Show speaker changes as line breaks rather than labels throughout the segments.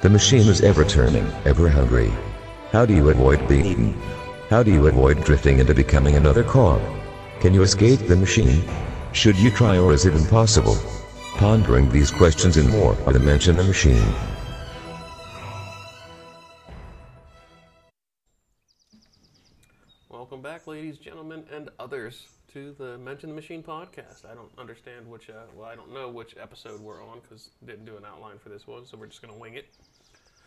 The machine is ever turning, ever hungry. How do you avoid being eaten? How do you avoid drifting into becoming another cog? Can you escape the machine? Should you try or is it impossible? Pondering these questions and more on the Mensch and the Machine.
Welcome back, ladies, gentlemen, and others, to the Mensch and the Machine podcast. I don't understand which, uh, well, I don't know which episode we're on because didn't do an outline for this one, so we're just gonna wing it.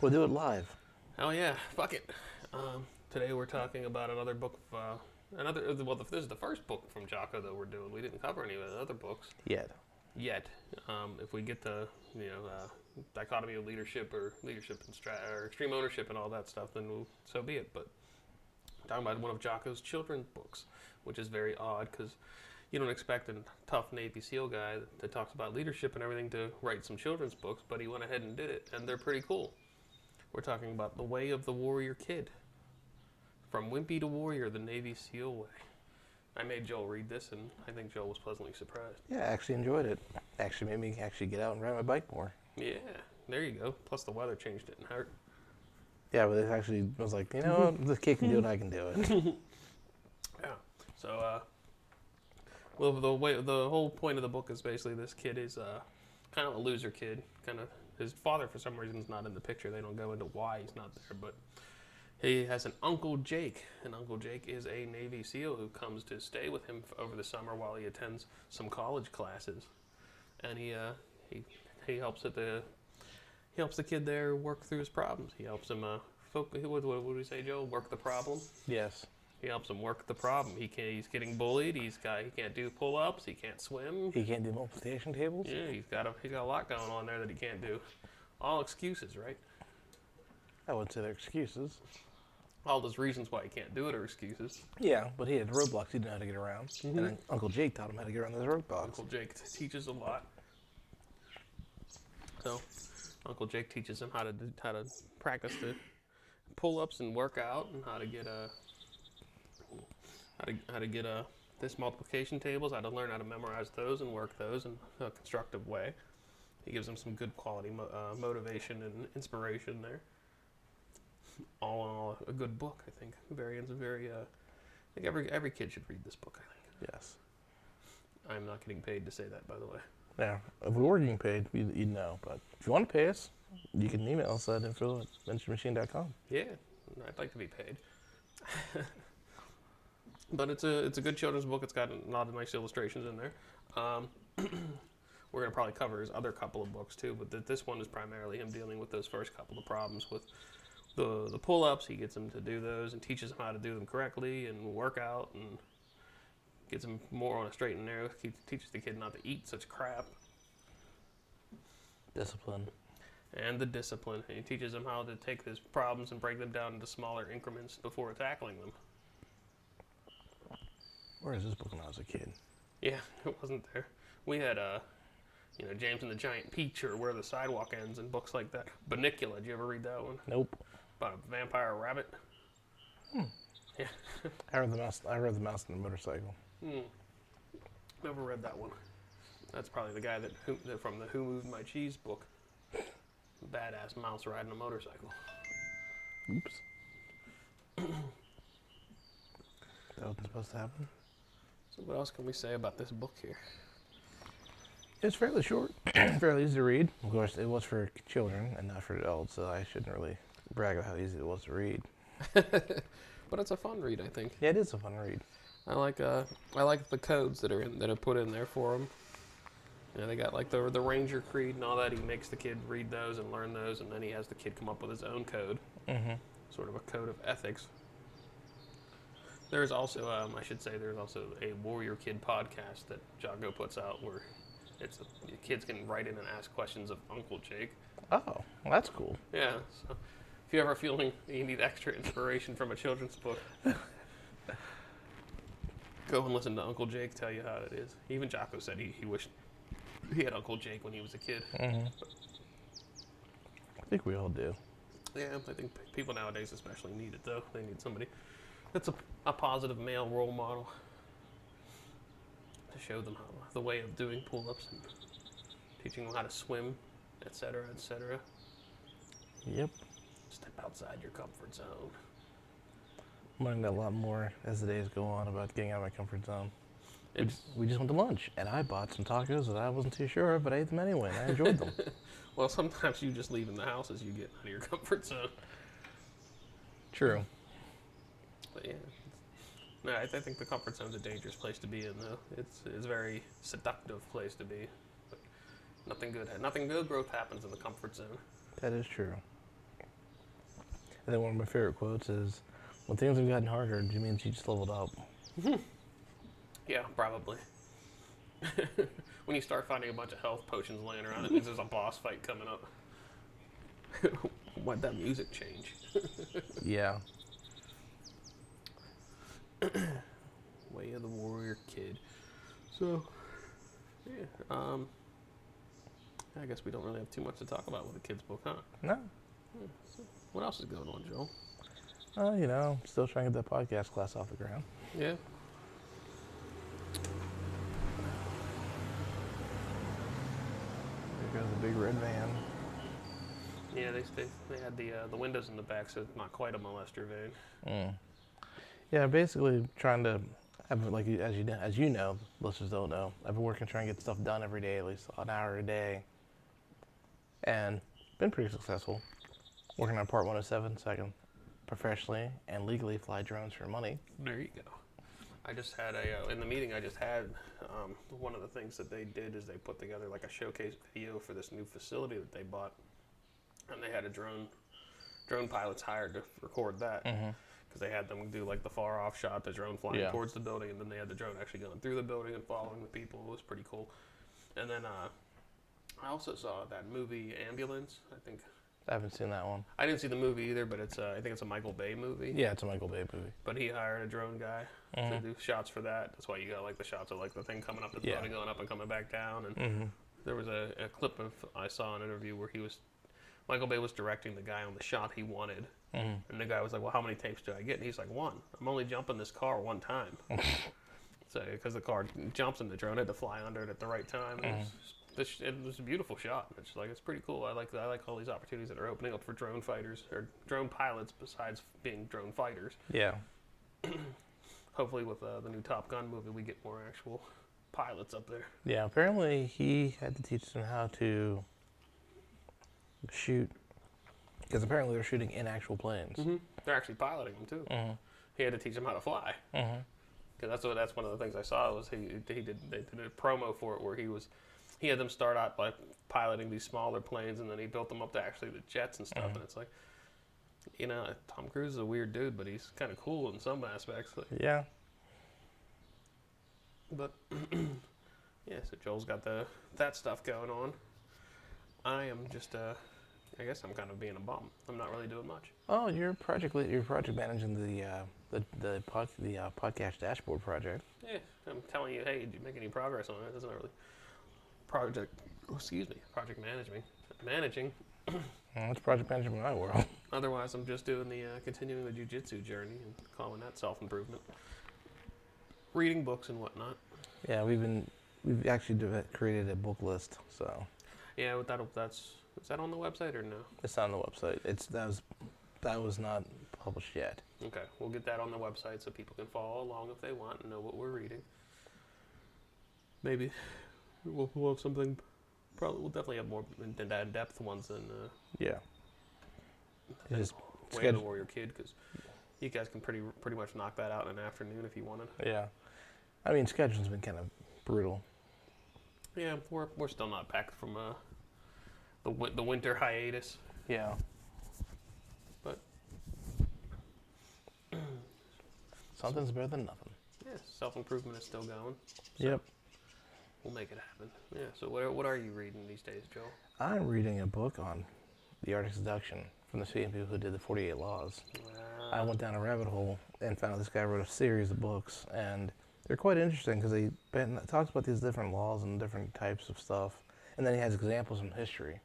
We'll do it live.
Oh yeah, fuck it. Um, today we're talking about another book. Of, uh, another well, this is the first book from Jocko that we're doing. We didn't cover any of the other books
Yet.
yet. Um, if we get the you know uh, dichotomy of leadership or leadership and stra- or extreme ownership and all that stuff, then we'll, so be it. But talking about one of Jocko's children's books, which is very odd because you don't expect a tough Navy SEAL guy that talks about leadership and everything to write some children's books, but he went ahead and did it, and they're pretty cool. We're talking about The Way of the Warrior Kid. From Wimpy to Warrior, the Navy SEAL Way. I made Joel read this, and I think Joel was pleasantly surprised.
Yeah, I actually enjoyed it. Actually made me actually get out and ride my bike more.
Yeah, there you go. Plus, the weather changed didn't hurt.
Yeah, but it actually was like, you know what, this kid can do it, I can do it.
Yeah. So, uh, well, the way the whole point of the book is basically this kid is uh, kind of a loser kid. Kind of his father, for some reason, is not in the picture. They don't go into why he's not there, but he has an uncle Jake, and Uncle Jake is a Navy SEAL who comes to stay with him f- over the summer while he attends some college classes, and he uh, he he helps at the he helps the kid there work through his problems. He helps him uh, folk, what, what would we say, Joe? Work the problem.
yes.
He helps him work the problem. He can He's getting bullied. He's got. He can't do pull-ups. He can't swim.
He can't do multiplication tables?
Yeah, he's got a. He's got a lot going on there that he can't do. All excuses, right?
I wouldn't say they're excuses.
All those reasons why he can't do it are excuses.
Yeah, but he had roadblocks he didn't know how to get around. And then Uncle Jake taught him how to get around those roadblocks.
Uncle Jake teaches a lot. So, Uncle Jake teaches him how to do, how to practice the pull-ups and work out, and how to get a how to how to get a this multiplication tables, how to learn how to memorize those and work those in a constructive way. He gives him some good quality mo- uh, motivation and inspiration there. All in all, a good book, I think. Very, very. Uh, I think every every kid should read this book. I think.
Yes.
I'm not getting paid to say that, by the way.
Now, if we were getting paid, you'd, you'd know. But if you want to pay us, you can email us at info at venturemachine.com.
Yeah, I'd like to be paid. but it's a it's a good children's book. It's got a lot of nice illustrations in there. Um, we're gonna probably cover his other couple of books too, but th- this one is primarily him dealing with those first couple of problems with the the pull ups. He gets him to do those and teaches him how to do them correctly and work out and gets him more on a straight and narrow. He teaches the kid not to eat such crap
Discipline.
and the discipline. He teaches him how to take his problems and break them down into smaller increments before tackling them.
Where is this book when I was a kid?
Yeah, it wasn't there. We had uh, you know, James and the Giant Peach or Where the Sidewalk Ends and books like that. Bunnicula, did you ever read that one?
Nope.
About a vampire rabbit. Hmm. Yeah,
I read the mouse. I read the mouse and the motorcycle. Hmm.
never read that one. That's probably the guy that, who, that from the Who Moved My Cheese book. Badass mouse riding a motorcycle.
Oops. that wasn't supposed to happen.
So what else can we say about this book here?
It's fairly short, fairly easy to read. Of course, it was for children and not for adults, so I shouldn't really brag about how easy it was to read.
But it's a fun read, I think.
Yeah, it is a fun read.
I like uh, I like the codes that are in that are put in there for them. You know, they got like the the Ranger Creed and all that. He makes the kid read those and learn those, and then he has the kid come up with his own code,
Mm-hmm.
sort of a code of ethics. There's also, um, I should say, there's also a Warrior Kid podcast that Jocko puts out where it's the kids can write in and ask questions of Uncle Jake.
Oh, well, that's cool.
Yeah, so if you're ever feeling you need extra inspiration from a children's book, go and listen to Uncle Jake tell you how it is. Even Jocko said he, he wished he had Uncle Jake when he was a kid.
Mm-hmm. I think we all do.
Yeah, I think people nowadays especially need it though. They need somebody that's a, a positive male role model to show them how the way of doing pull-ups and teaching them how to swim, etc., etc.
Yep.
Step outside your comfort zone.
I'm learning a lot more as the days go on about getting out of my comfort zone. We
It's,
just, we just went to lunch, and I bought some tacos that I wasn't too sure of, but I ate them anyway, and I enjoyed them.
well, sometimes you just leaving the house as you get out of your comfort zone.
True.
But yeah, no, I, I think the comfort zone's a dangerous place to be in, though. It's it's a very seductive place to be. But nothing good, nothing good growth happens in the comfort zone.
That is true. And then one of my favorite quotes is, "When things have gotten harder, it means you just leveled up."
Yeah, probably. when you start finding a bunch of health potions laying around, it means there's a boss fight coming up. Why'd that music change?
Yeah.
Way of the Warrior Kid. So, yeah. Um, I guess we don't really have too much to talk about with the kids' book, huh?
No.
What else is going on, Joel?
Uh, you know, still trying to get that podcast class off the ground.
Yeah.
There goes the big red van.
Yeah, they they, they had the uh, the windows in the back, so it's not quite a molester van.
Mm. Yeah, basically trying to have like as you know, as you know, listeners don't know. I've been working trying to get stuff done every day, at least an hour a day, and been pretty successful. Working on part 107, so I can professionally and legally fly drones for money.
There you go. I just had a uh, in the meeting I just had. Um, one of the things that they did is they put together like a showcase video for this new facility that they bought, and they had a drone drone pilots hired to record that because they had them do like the far off shot, the drone flying
Yeah.
towards the building, and then they had the drone actually going through the building and following the people. It was pretty cool. And then uh, I also saw that movie Ambulance. I think
I haven't seen that one.
I didn't see the movie either, but it's uh, I think it's a Michael Bay movie.
Yeah, it's a Michael Bay movie.
But he hired a drone guy to do shots for that. That's why you got like the shots of like the thing coming up the
Yeah.
building, going up and coming back down. And
Mm-hmm.
there was a, a clip of I saw an interview where he was Michael Bay was directing the guy on the shot he wanted,
Mm-hmm.
and the guy was like, "Well, how many tapes do I get?" And he's like, "One. I'm only jumping this car one time." so because the car jumps and the drone had to fly under it at the right time. And it, was, this- it was a beautiful shot. It's like it's pretty cool. I like I like all these opportunities that are opening up for drone fighters or drone pilots besides being drone fighters
Yeah.
hopefully with uh, the new Top Gun movie, we get more actual pilots up there.
Yeah, apparently he had to teach them how to shoot because apparently they're shooting in actual planes.
They're actually piloting them too.
Mm-hmm.
He had to teach them how to fly.
Mm-hmm.
Because that's what that's one of the things I saw was he he did they did a promo for it where he was he had them start out by piloting these smaller planes and then he built them up to actually the jets and stuff and it's like you know Tom Cruise is a weird dude but he's kind of cool in some aspects like,
Yeah.
but yeah so Joel's got the that stuff going on I am just uh I guess I'm kind of being a bum I'm not really doing much
Oh, you're project lead, you're project managing the uh, the the pod, the uh, podcast dashboard project.
Yeah, I'm telling you, hey, did you make any progress on it? It's not really project. oh, excuse me, project managing, managing.
That's project management in my world.
Otherwise, I'm just doing the uh, continuing the jujitsu journey and calling that self improvement. Reading books and whatnot.
yeah, we've been we've actually de- created a book list, so
Yeah, that that's is that on the website or no?
it's not on the website. It's that was that was not published yet.
Okay, we'll get that on the website so people can follow along if they want and know what we're reading. Maybe we'll, we'll have something. Probably we'll definitely have more in in depth ones than. Uh,
Yeah. It is
Way of the. Warrior Kid because you guys can pretty pretty much knock that out in an afternoon if you wanted.
Yeah. I mean, scheduling's been kind of brutal.
Yeah, we're we're still not back from uh, the the winter hiatus,
Yeah.
but
Something's better than nothing.
yeah, self improvement is still going.
Yep.
We'll make it happen. Yeah. So what are, what are you reading these days, Joe?
I'm reading a book on the art of seduction from the same people who did the 48 Laws. I
Uh,
went down a rabbit hole and found this guy wrote a series of books, and they're quite interesting because he talks about these different laws and different types of stuff, and then he has examples from history.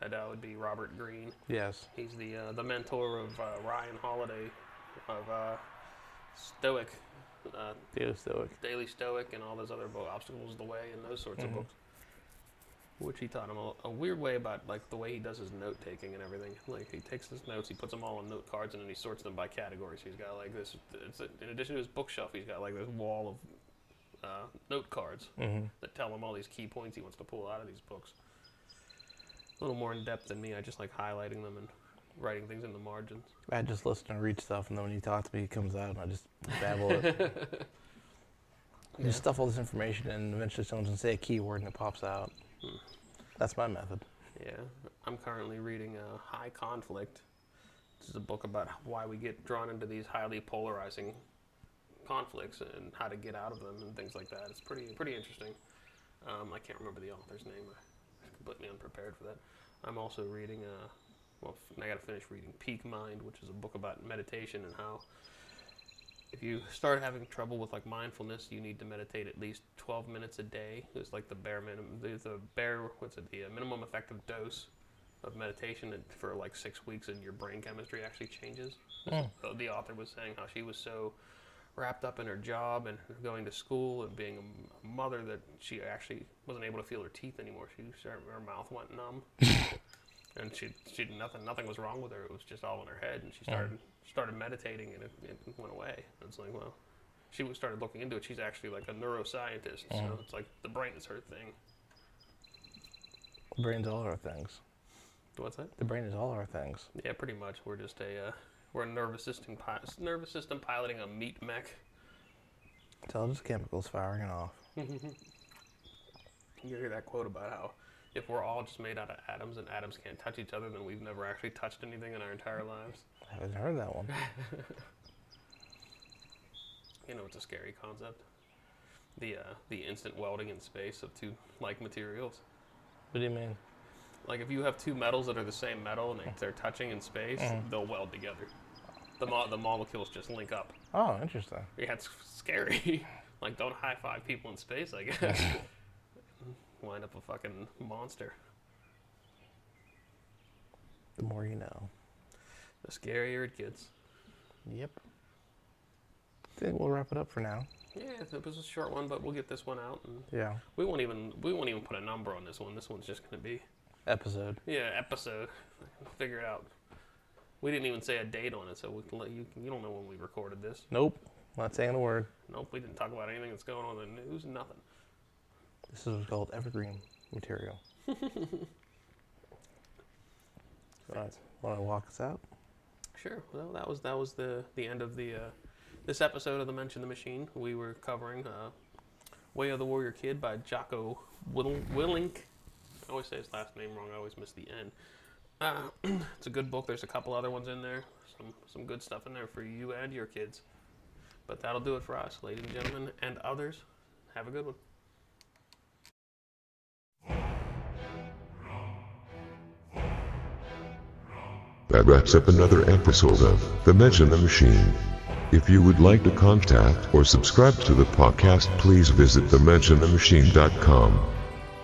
that uh, would be Robert Greene.
Yes.
He's the uh, the mentor of uh, Ryan Holiday, of uh, Stoic, uh,
Daily Stoic.
Daily Stoic, and all those other books, Obstacles of the Way, and those sorts of books. which he taught him a, a weird way about like the way he does his note taking and everything. Like he takes his notes, he puts them all on note cards, and then he sorts them by categories. He's got like this. It's a, in addition to his bookshelf, he's got like this wall of uh, note cards
Mm-hmm.
that tell him all these key points he wants to pull out of these books. A little more in depth than me. I just like highlighting them and writing things in the margins.
I just listen and read stuff, and then when you talk to me, it comes out, and I just babble it. You
Yeah.
stuff all this information, and eventually someone's gonna say a keyword, and it pops out.
Hmm.
That's my method.
Yeah, I'm currently reading uh, High Conflict. This is a book about why we get drawn into these highly polarizing conflicts and how to get out of them and things like that. It's pretty pretty interesting. Um, I can't remember the author's name. I'm completely unprepared for that. I'm also reading. Uh, well, I got to finish reading Peak Mind, which is a book about meditation and how if you start having trouble with like mindfulness, you need to meditate at least 12 minutes a day. It's like the bare minimum, the, the bare what's it, the uh, minimum effective dose of meditation for like six weeks, and your brain chemistry actually changes.
Mm.
So the author was saying how she was so wrapped up in her job and going to school and being a mother that she actually wasn't able to feel her teeth anymore. She her mouth went numb, and she she nothing nothing was wrong with her. It was just all in her head, and she started started meditating, and it, it went away. And It's like well, she started looking into it. She's actually like a neuroscientist, so
Mhm.
it's like the brain is her thing.
The brain's all our things.
What's that?
The brain is all our things.
Yeah, pretty much. We're just a uh, we're a nervous system pi- nervous system piloting a meat mech.
It's all just chemicals firing it off.
You hear that quote about how if we're all just made out of atoms and atoms can't touch each other, then we've never actually touched anything in our entire lives.
I haven't heard that one.
You know, it's a scary concept. The uh, the instant welding in space of two like materials.
What do you mean?
Like if you have two metals that are the same metal and they, they're touching in space,
Mhm.
they'll weld together. The mo- the molecules just link up.
Oh, interesting.
Yeah, it's scary. like, don't high five people in space, I guess. Wind up a fucking monster.
The more you know.
The scarier it gets.
Yep. I think we'll wrap it up for now.
Yeah, it was a short one, but we'll get this one out. And
Yeah.
we won't even we won't even put a number on this one. This one's just gonna be
Episode.
yeah episode. Figure it out. We didn't even say a date on it, so we can let you you don't know when we recorded this.
Nope. Not saying a word.
Nope, we didn't talk about anything that's going on in the news. Nothing.
This is called evergreen material. Alright. Want to walk us out?
Sure. Well, that was that was the the end of the uh, this episode of the Mensch and the Machine. We were covering uh, Way of the Warrior Kid by Jocko Will- Willink. I always say his last name wrong. I always miss the N. Uh, it's a good book. There's a couple other ones in there. Some some good stuff in there for you and your kids. But that'll do it for us, ladies and gentlemen, and others. Have a good one.
That wraps up another episode of The Mensch and the Machine. If you would like to contact or subscribe to the podcast, please visit thementionthemachine.com.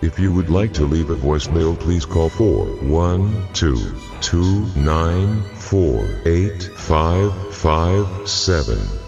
If you would like to leave a voicemail, please call 412 294 8557.